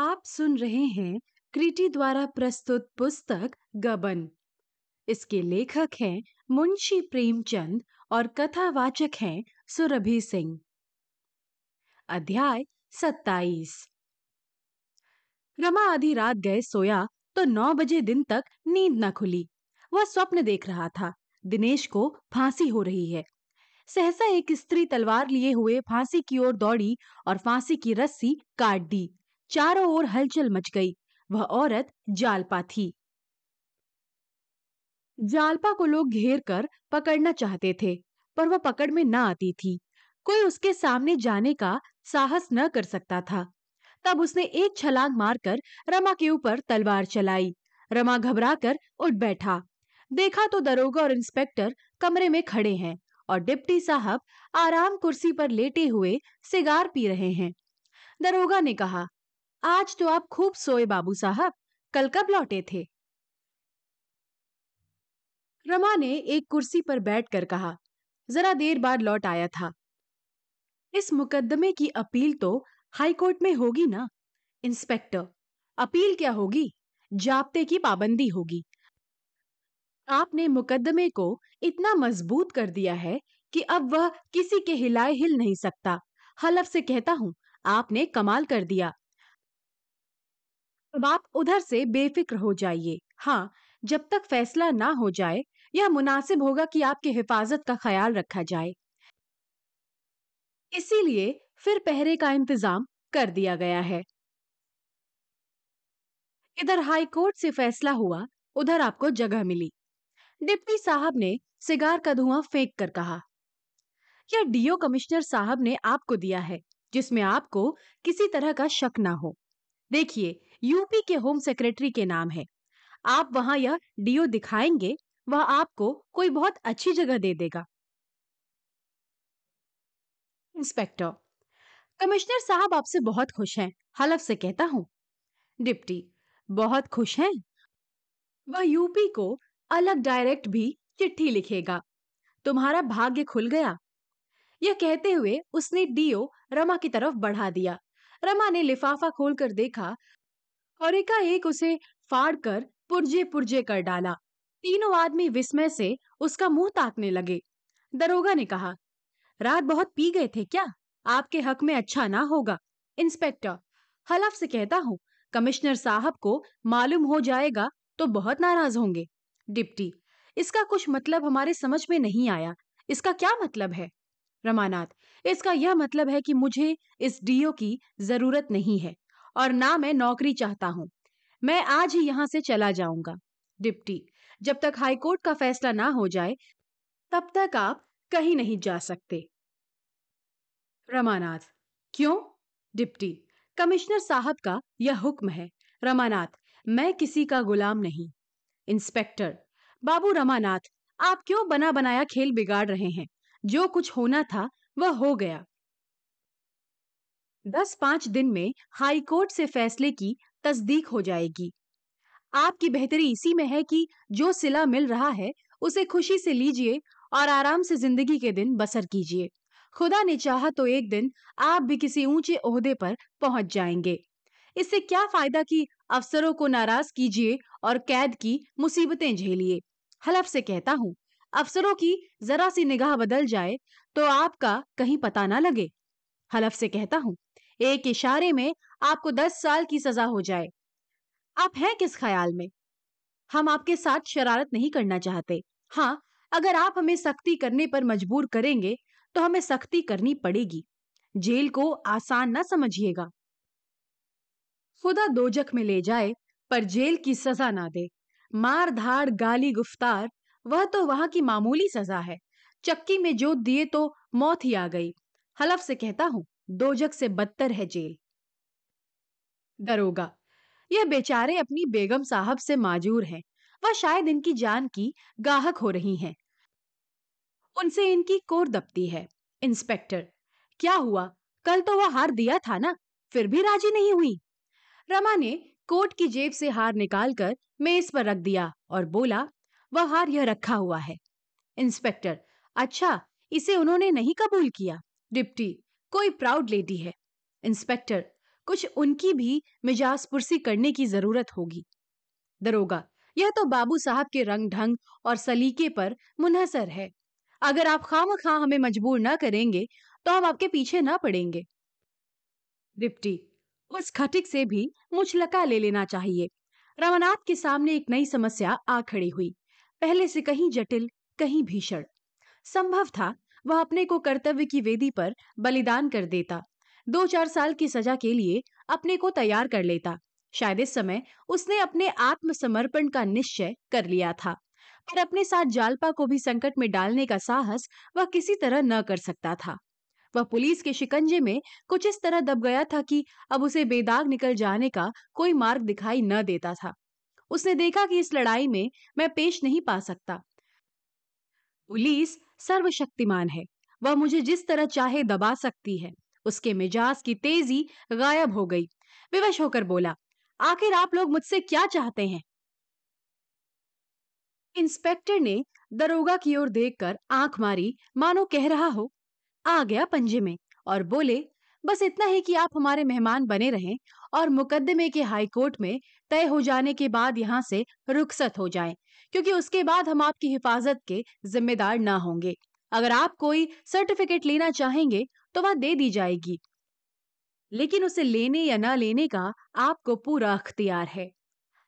आप सुन रहे हैं क्रिटी द्वारा प्रस्तुत पुस्तक गबन। इसके लेखक हैं मुंशी प्रेमचंद और कथावाचक हैं सुरभि सिंह। अध्याय सत्ताईस। रमा आधी रात गए सोया तो नौ बजे दिन तक नींद न खुली। वह स्वप्न देख रहा था। दिनेश को फांसी हो रही है। सहसा एक स्त्री तलवार लिए हुए फांसी की ओर दौड़ी और फांसी की रस्सी काट दी। चारों ओर हलचल मच गई। वह औरत जालपा थी। जालपा को लोग घेर कर पकड़ना चाहते थे, पर वह पकड़ में न आती थी। कोई उसके सामने जाने का साहस न कर सकता था। तब उसने एक छलांग मारकर रमा के ऊपर तलवार चलाई। रमा घबरा कर उठ बैठा। देखा तो दरोगा और इंस्पेक्टर कमरे में खड़े हैं और डिप्टी साहब आराम कुर्सी पर लेटे हुए सिगार पी रहे हैं। दरोगा ने कहा आज तो आप खूब सोए, बाबू साहब। कल कब लौटे थे? रमा ने एक कुर्सी पर बैठकर कहा, जरा देर बाद लौट आया था। इस मुकदमे की अपील तो हाईकोर्ट में होगी ना? इंस्पेक्टर, अपील क्या होगी? जाप्ते की पाबंदी होगी। आपने मुकदमे को इतना मज़बूत कर दिया है कि अब वह किसी के हिलाए हिल नहीं सकता। हलफ से कहता हूँ, आपने कमाल कर दिया। अब आप उधर से बेफिक्र हो जाइए। हाँ जब तक फैसला ना हो जाए, यह मुनासिब होगा कि आपकी हिफाजत का ख्याल रखा जाए। इसीलिए फिर पहरे का इंतज़ाम कर दिया गया है। इधर हाई कोर्ट से फैसला हुआ, उधर आपको जगह मिली। डिप्टी साहब ने सिगार का धुआँ फेंक कर कहा, यह डीओ कमिश्नर साहब ने आपको दिया है, जिसमें आपको किसी तरह का शक ना हो। देखिए यूपी के होम सेक्रेटरी के नाम है। आप वहाँ यह डीओ दिखाएँगे, वह आपको कोई बहुत अच्छी जगह दे देगा। इंस्पेक्टर, कमिश्नर साहब आपसे बहुत खुश हैं, हलफ से कहता हूँ। डिप्टी, बहुत खुश हैं? वह यूपी को अलग डायरेक्ट भी चिट्ठी लिखेगा। तुम्हारा भाग्य खुल गया। यह कहते हुए उसने डीओ रमा की तरफ़ बढ़ा दिया। रमा ने लिफाफा खोलकर देखा और एकाएक उसे फाड़ कर पुर्जे पुर्जे कर डाला। तीनों आदमी विस्मय से उसका मुँह ताकने लगे। दरोगा ने कहा, रात बहुत पी गए थे क्या? आपके हक में अच्छा ना होगा। इंस्पेक्टर, हलफ से कहता हूँ, कमिश्नर साहब को मालूम हो जाएगा तो बहुत नाराज़ होंगे। डिप्टी, इसका कुछ मतलब हमारे समझ में नहीं आया। इसका क्या मतलब है? रमानाथ, इसका यह मतलब है कि मुझे इस डीओ की ज़रूरत नहीं है। और ना मैं नौकरी चाहता हूँ। मैं आज ही यहाँ से चला जाऊँगा। डिप्टी, जब तक हाईकोर्ट का फैसला ना हो जाए, तब तक आप कहीं नहीं जा सकते। रमानाथ, क्यों? डिप्टी, कमिश्नर साहब का यह हुक्म है। रमानाथ, मैं किसी का गुलाम नहीं। इंस्पेक्टर, बाबू रमानाथ, आप क्यों बना बनाया खेल बिगाड़ रहे हैं? जो कुछ होना था, वह हो गया। दस पाँच दिन में हाई कोर्ट से फैसले की तस्दीक हो जाएगी। आपकी बेहतरी इसी में है कि जो सिला मिल रहा है, उसे खुशी से लीजिए और आराम से ज़िंदगी के दिन बसर कीजिए। खुदा ने चाहा तो एक दिन आप भी किसी ऊँचे ओहदे पर पहुँच जाएँगे। इससे क्या फ़ायदा कि अफसरों को नाराज़ कीजिए और कैद की मुसीबतें झेलिए। हलफ से कहता हूँ, अफसरों की जरा सी निगाह बदल जाए तो आपका कहीं पता ना लगे। हलफ से कहता हूँ एक इशारे में आपको दस साल की सजा हो जाए। आप हैं किस ख्याल में? हम आपके साथ शरारत नहीं करना चाहते। हाँ अगर आप हमें सख्ती करने पर मजबूर करेंगे तो हमें सख्ती करनी पड़ेगी। जेल को आसान ना समझिएगा। खुदा दोजक में ले जाए, पर जेल की सजा ना दे। मार धाड़ गाली, गुफ्तार, वह तो वहाँ की मामूली सजा है। चक्की में जोत दिए तो मौत ही आ गई। हलफ से कहता हूँ दोजक से बदतर है जेल। दरोगा, यह बेचारे अपनी बेगम साहब से माजूर हैं। वह शायद इनकी जान की गाहक हो रही हैं। उनसे इनकी कोर दबती है। इंस्पेक्टर, क्या हुआ? कल तो वह हार दिया था ना? फिर भी राज़ी नहीं हुई। रमा ने कोट की जेब से हार निकालकर मेज पर रख दिया और बोला, वह हार यह रखा हुआ है। इंस्पेक्टर अच्छा इसे उन्होंने नहीं कबूल किया। डिप्टी कोई प्राउड लेडी है। इंस्पेक्टर, कुछ उनकी भी मिजाज पुरसी करने की ज़रूरत होगी। दरोगा, यह तो बाबू साहब के रंग ढंग और सलीके पर मुनहसर है। अगर आप खाम खा हमें मजबूर न करेंगे तो हम आपके पीछे ना पड़ेंगे। डिप्टी, उस खटिक से भी मुचलका ले लेना चाहिए। रमनाथ के सामने एक नई समस्या आ खड़ी हुई। पहले से कहीं जटिल, कहीं भीषण। संभव था वह अपने को कर्तव्य की वेदी पर बलिदान कर देता। दो चार साल की सजा के लिए अपने को तैयार कर लेता। शायद इस समय उसने अपने आत्मसमर्पण का निश्चय कर लिया था। पर अपने साथ जालपा को भी संकट में डालने का साहस वह किसी तरह न कर सकता था। वह पुलिस के शिकंजे में कुछ इस तरह दब गया था कि अब उसे बेदाग निकल जाने का कोई मार्ग दिखाई न देता था। उसने देखा कि इस लड़ाई में मैं पेश नहीं पा सकता। पुलिस सर्वशक्तिमान है। वह मुझे जिस तरह चाहे दबा सकती है। उसके मिजाज की तेज़ी गायब हो गई। विवश होकर बोला, आखिर आप लोग मुझसे क्या चाहते हैं? इंस्पेक्टर ने दरोगा की ओर देखकर आँख मारी, मानो कह रहा हो? आ गया पंजे में। और बोले बस इतना ही कि आप हमारे मेहमान बने रहें और मुकदमे के हाई कोर्ट में तय हो जाने के बाद यहाँ से रुखसत हो जाएँ, क्योंकि उसके बाद हम आपकी हिफाजत के जिम्मेदार ना होंगे। अगर आप कोई सर्टिफिकेट लेना चाहेंगे तो वह दे दी जाएगी। लेकिन उसे लेने या ना लेने का आपको पूरा अख्तियार है।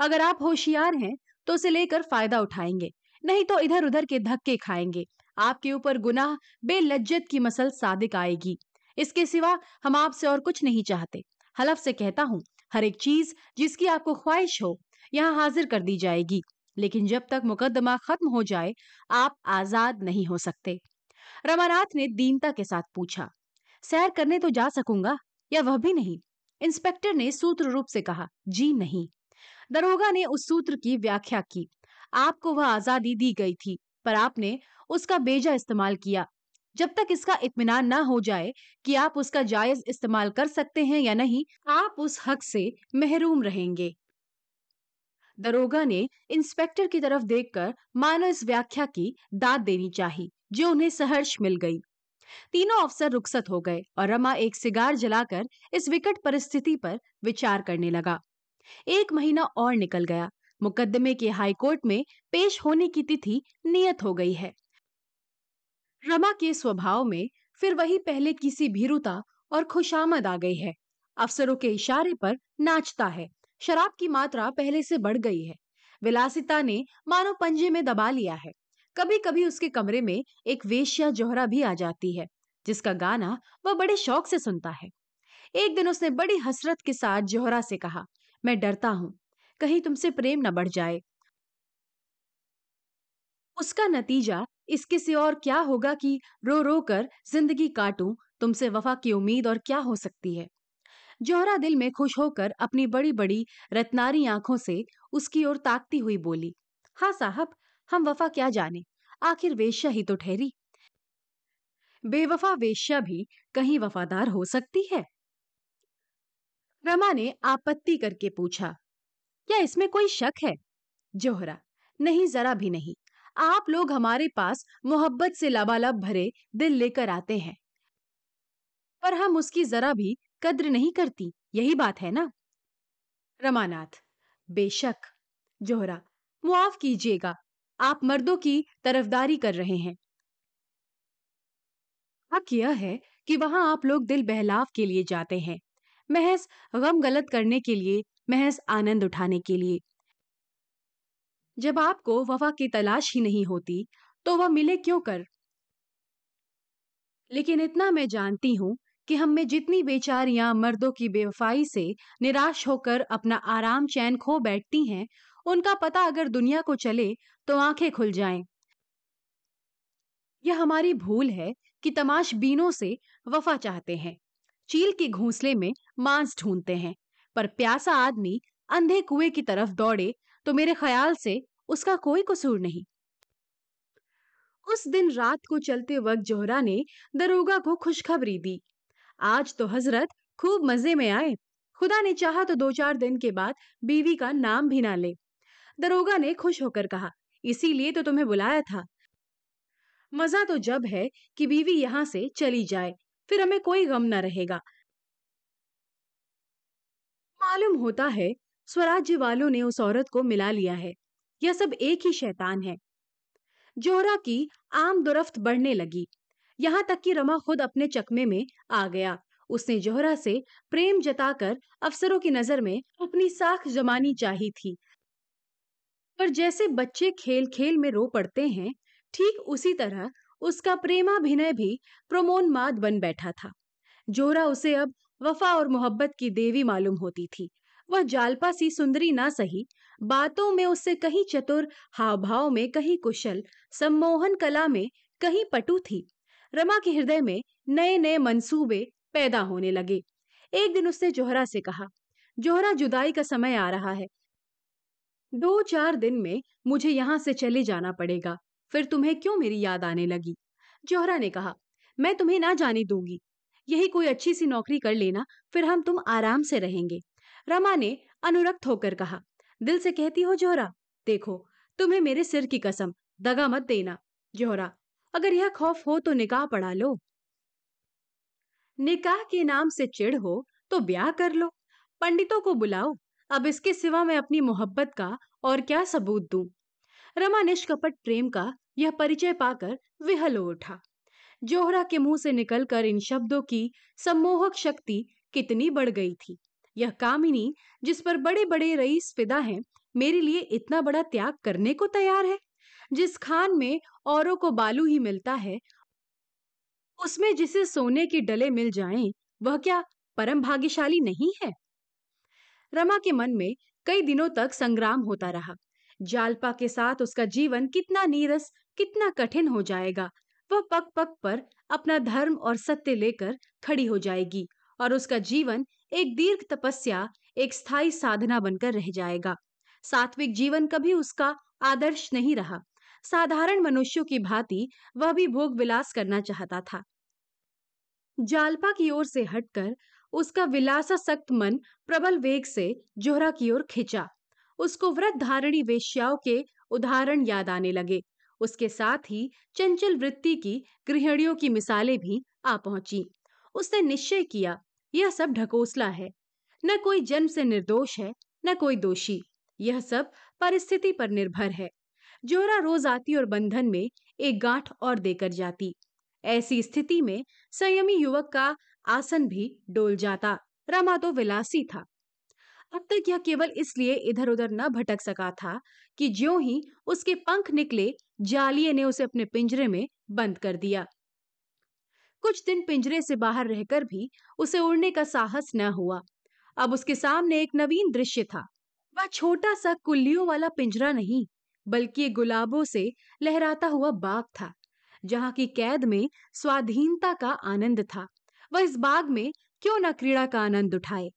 अगर आप होशियार हैं तो उसे लेकर फ़ायदा उठाएँगे, नहीं तो इधर उधर के धक्के खाएँगे। आपके ऊपर गुनाह, बेलज्जत की मसल सादिक आएगी। इसके सिवा हम आपसे और कुछ नहीं चाहते। हलफ से कहता हूँ, हर एक चीज़ जिसकी आपको ख्वाहिश हो, यहाँ हाजिर कर दी जाएगी। लेकिन जब तक मुकदमा खत्म हो जाए, आप आज़ाद नहीं हो सकते। रमानाथ ने दीनता के साथ पूछा, सैर करने तो जा सकूँगा या वह भी नहीं? इंस्पेक्टर ने सूत्र रूप से कहा, जी नहीं। दरोगा ने उस सूत्र की व्याख्या की। आपको वह आज़ादी दी गई थी, पर आपने उसका बेजा इस्तेमाल किया। जब तक इसका इतमान ना हो जाए कि आप उसका जायज़ इस्तेमाल कर सकते हैं या नहीं, आप उस हक से महरूम रहेंगे। दरोगा ने इंस्पेक्टर की तरफ़ देखकर मानो इस व्याख्या की दाद देनी चाहिए जो उन्हें सहर्ष मिल गई। तीनों अफसर रुखसत हो गए और रमा एक सिगार जलाकर इस विकट परिस्थिति पर विचार करने लगा। एक महीना और निकल गया। मुकदमे के हाईकोर्ट में पेश होने की तिथि नियत हो गई है। रमा के स्वभाव में फिर वही पहले किसी भीरुता और खुशामद आ गई है। अफसरों के इशारे पर नाचता है। शराब की मात्रा पहले से बढ़ गई है। विलासिता ने मानो पंजे में दबा लिया है। कभी कभी उसके कमरे में एक वेश्या जोहरा भी आ जाती है, जिसका गाना वह बड़े शौक से सुनता है। एक दिन उसने बड़ी हसरत के साथ जोहरा से कहा, मैं डरता हूँ। कहीं तुमसे प्रेम न बढ़ जाए। उसका नतीजा इसके से और क्या होगा कि रो रो कर ज़िंदगी काटूं, तुमसे वफा की उम्मीद और क्या हो सकती है? जोहरा दिल में खुश होकर अपनी बड़ी बड़ी रत्नारी आँखों से उसकी ओर ताकती हुई बोली हाँ साहब, हम वफा क्या जाने? आखिर वेश्या ही तो ठहरी। बेवफा वेश्या भी कहीं वफादार हो सकती है? रमा ने आपत्ति करके पूछा, क्या इसमें कोई शक है? जोहरा, नहीं, जरा भी नहीं। आप लोग हमारे पास मोहब्बत से लबालब भरे दिल लेकर आते हैं। पर हम उसकी जरा भी कद्र नहीं करती, यही बात है ना? रमानाथ, बेशक। जोहरा, मुआफ कीजिएगा, आप मर्दों की तरफदारी कर रहे हैं। हक यह है कि वहाँ आप लोग दिल बहलाव के लिए जाते हैं। महज गम गलत करने के लिए, महज आनंद उठाने के लिए। जब आपको वफा की तलाश ही नहीं होती तो वह मिले क्यों कर लेकिन इतना मैं जानती हूँ कि हम में जितनी बेचारियाँ मर्दों की बेवफाई से निराश होकर अपना आराम चैन खो बैठती हैं, उनका पता अगर दुनिया को चले तो आँखें खुल जाएँ। यह हमारी भूल है कि तमाश बीनों से वफा चाहते हैं चील के घोंसले में मांस ढूंढते हैं, पर प्यासा आदमी अंधे कुएँ की तरफ़ दौड़े तो मेरे ख्याल से उसका कोई कसूर नहीं। उस दिन रात को चलते वक्त जोहरा ने दरोगा को खुशखबरी दी। आज तो हज़रत खूब मज़े में आए। खुदा ने चाहा तो दो चार दिन के बाद बीवी का नाम भी ना ले। दरोगा ने खुश होकर कहा, इसीलिए तो तुम्हें बुलाया था। मज़ा तो जब है कि बीवी यहाँ से चली जाए, फिर हमें कोई गम ना रहेगा। मालूम होता है स्वराज्य वालों ने उस औरत को मिला लिया है। यह सब एक ही शैतान है। जोहरा की आम दुरफ्त बढ़ने लगी। यहाँ तक कि रमा खुद अपने चकमे में आ गया। उसने जोहरा से प्रेम जताकर अफसरों की नज़र में अपनी साख जमानी चाही थी। पर जैसे बच्चे खेल खेल में रो पड़ते हैं, ठीक उसी तरह उसका प्रेमाभिनय भी प्रमोन्माद बन बैठा था। जोहरा उसे अब वफा और मोहब्बत की देवी मालूम होती थी। वह जालपा सी सुंदरी ना सही। बातों में उससे कहीं चतुर हाव भाव में कहीं कुशल, सम्मोहन कला में कहीं पटु थी। रमा के हृदय में नए नए मंसूबे पैदा होने लगे। एक दिन उसने जोहरा से कहा, जोहरा, जुदाई का समय आ रहा है। दो चार दिन में मुझे यहाँ से चले जाना पड़ेगा। फिर तुम्हें क्यों मेरी याद आने लगी? जोहरा ने कहा, मैं तुम्हें ना जाने दूँगी। यही कोई अच्छी सी नौकरी कर लेना, फिर हम तुम आराम से रहेंगे। रमा ने अनुरक्त होकर कहा, दिल से कहती हो, जोहरा, देखो, तुम्हें मेरे सिर की कसम, दगा मत देना, जोहरा, अगर यह खौफ हो तो निकाह पढ़ा लो। निकाह के नाम से चिड़ हो तो ब्याह कर लो, पंडितों को बुलाओ, अब इसके सिवा मैं अपनी मोहब्बत का और क्या सबूत दूँ? रमा निष्कपट प्रेम का यह परिचय पाकर विहल उठा। जोहरा के मुँह से निकलकर इन शब्दों की सम्मोहक शक्ति कितनी बढ़ गई थी। यह कामिनी जिस पर बड़े बड़े रईस फिदा हैं मेरे लिए इतना बड़ा त्याग करने को तैयार है। जिस खान में औरों को बालू ही मिलता है उसमें जिसे सोने के डले मिल जाएँ, वह क्या परम भाग्यशाली नहीं है? रमा के मन में कई दिनों तक संग्राम होता रहा। जालपा के साथ उसका जीवन कितना नीरस कितना कठिन हो जाएगा वह पग पग पर अपना धर्म और सत्य लेकर खड़ी हो जाएगी और उसका जीवन एक दीर्घ तपस्या, एक स्थायी साधना बनकर रह जाएगा। सात्विक जीवन कभी उसका आदर्श नहीं रहा। साधारण मनुष्यों की भांति वह भी भोग विलास करना चाहता था। जालपा की ओर से हटकर उसका विलासा सक्त मन प्रबल वेग से जोहरा की ओर खिंचा। उसको व्रत धारणी वेश्याओं के उदाहरण याद आने लगे। उसके साथ ही चंचल वृत्ति की गृहिणियों की मिसालें भी आ पहुँची। उसने निश्चय किया यह सब ढकोसला है। न कोई जन्म से निर्दोष है, न कोई दोषी। यह सब परिस्थिति पर निर्भर है। जोहरा रोज आती और बंधन में एक गांठ और देकर जाती। ऐसी स्थिति में संयमी युवक का आसन भी डोल जाता। रमा तो विलासी था। अब तक यह केवल इसलिए इधर उधर न भटक सका था कि ज्यो ही उसके पंख निकले जालिये ने उसे अपने पिंजरे में बंद कर दिया। कुछ दिन पिंजरे से बाहर रहकर भी उसे उड़ने का साहस न हुआ। अब उसके सामने एक नवीन दृश्य था। वह छोटा सा कुल्लियों वाला पिंजरा नहीं, बल्कि गुलाबों से लहराता हुआ बाग था, जहाँ की कैद में स्वाधीनता का आनंद था। वह इस बाग में क्यों न क्रीड़ा का आनंद उठाए?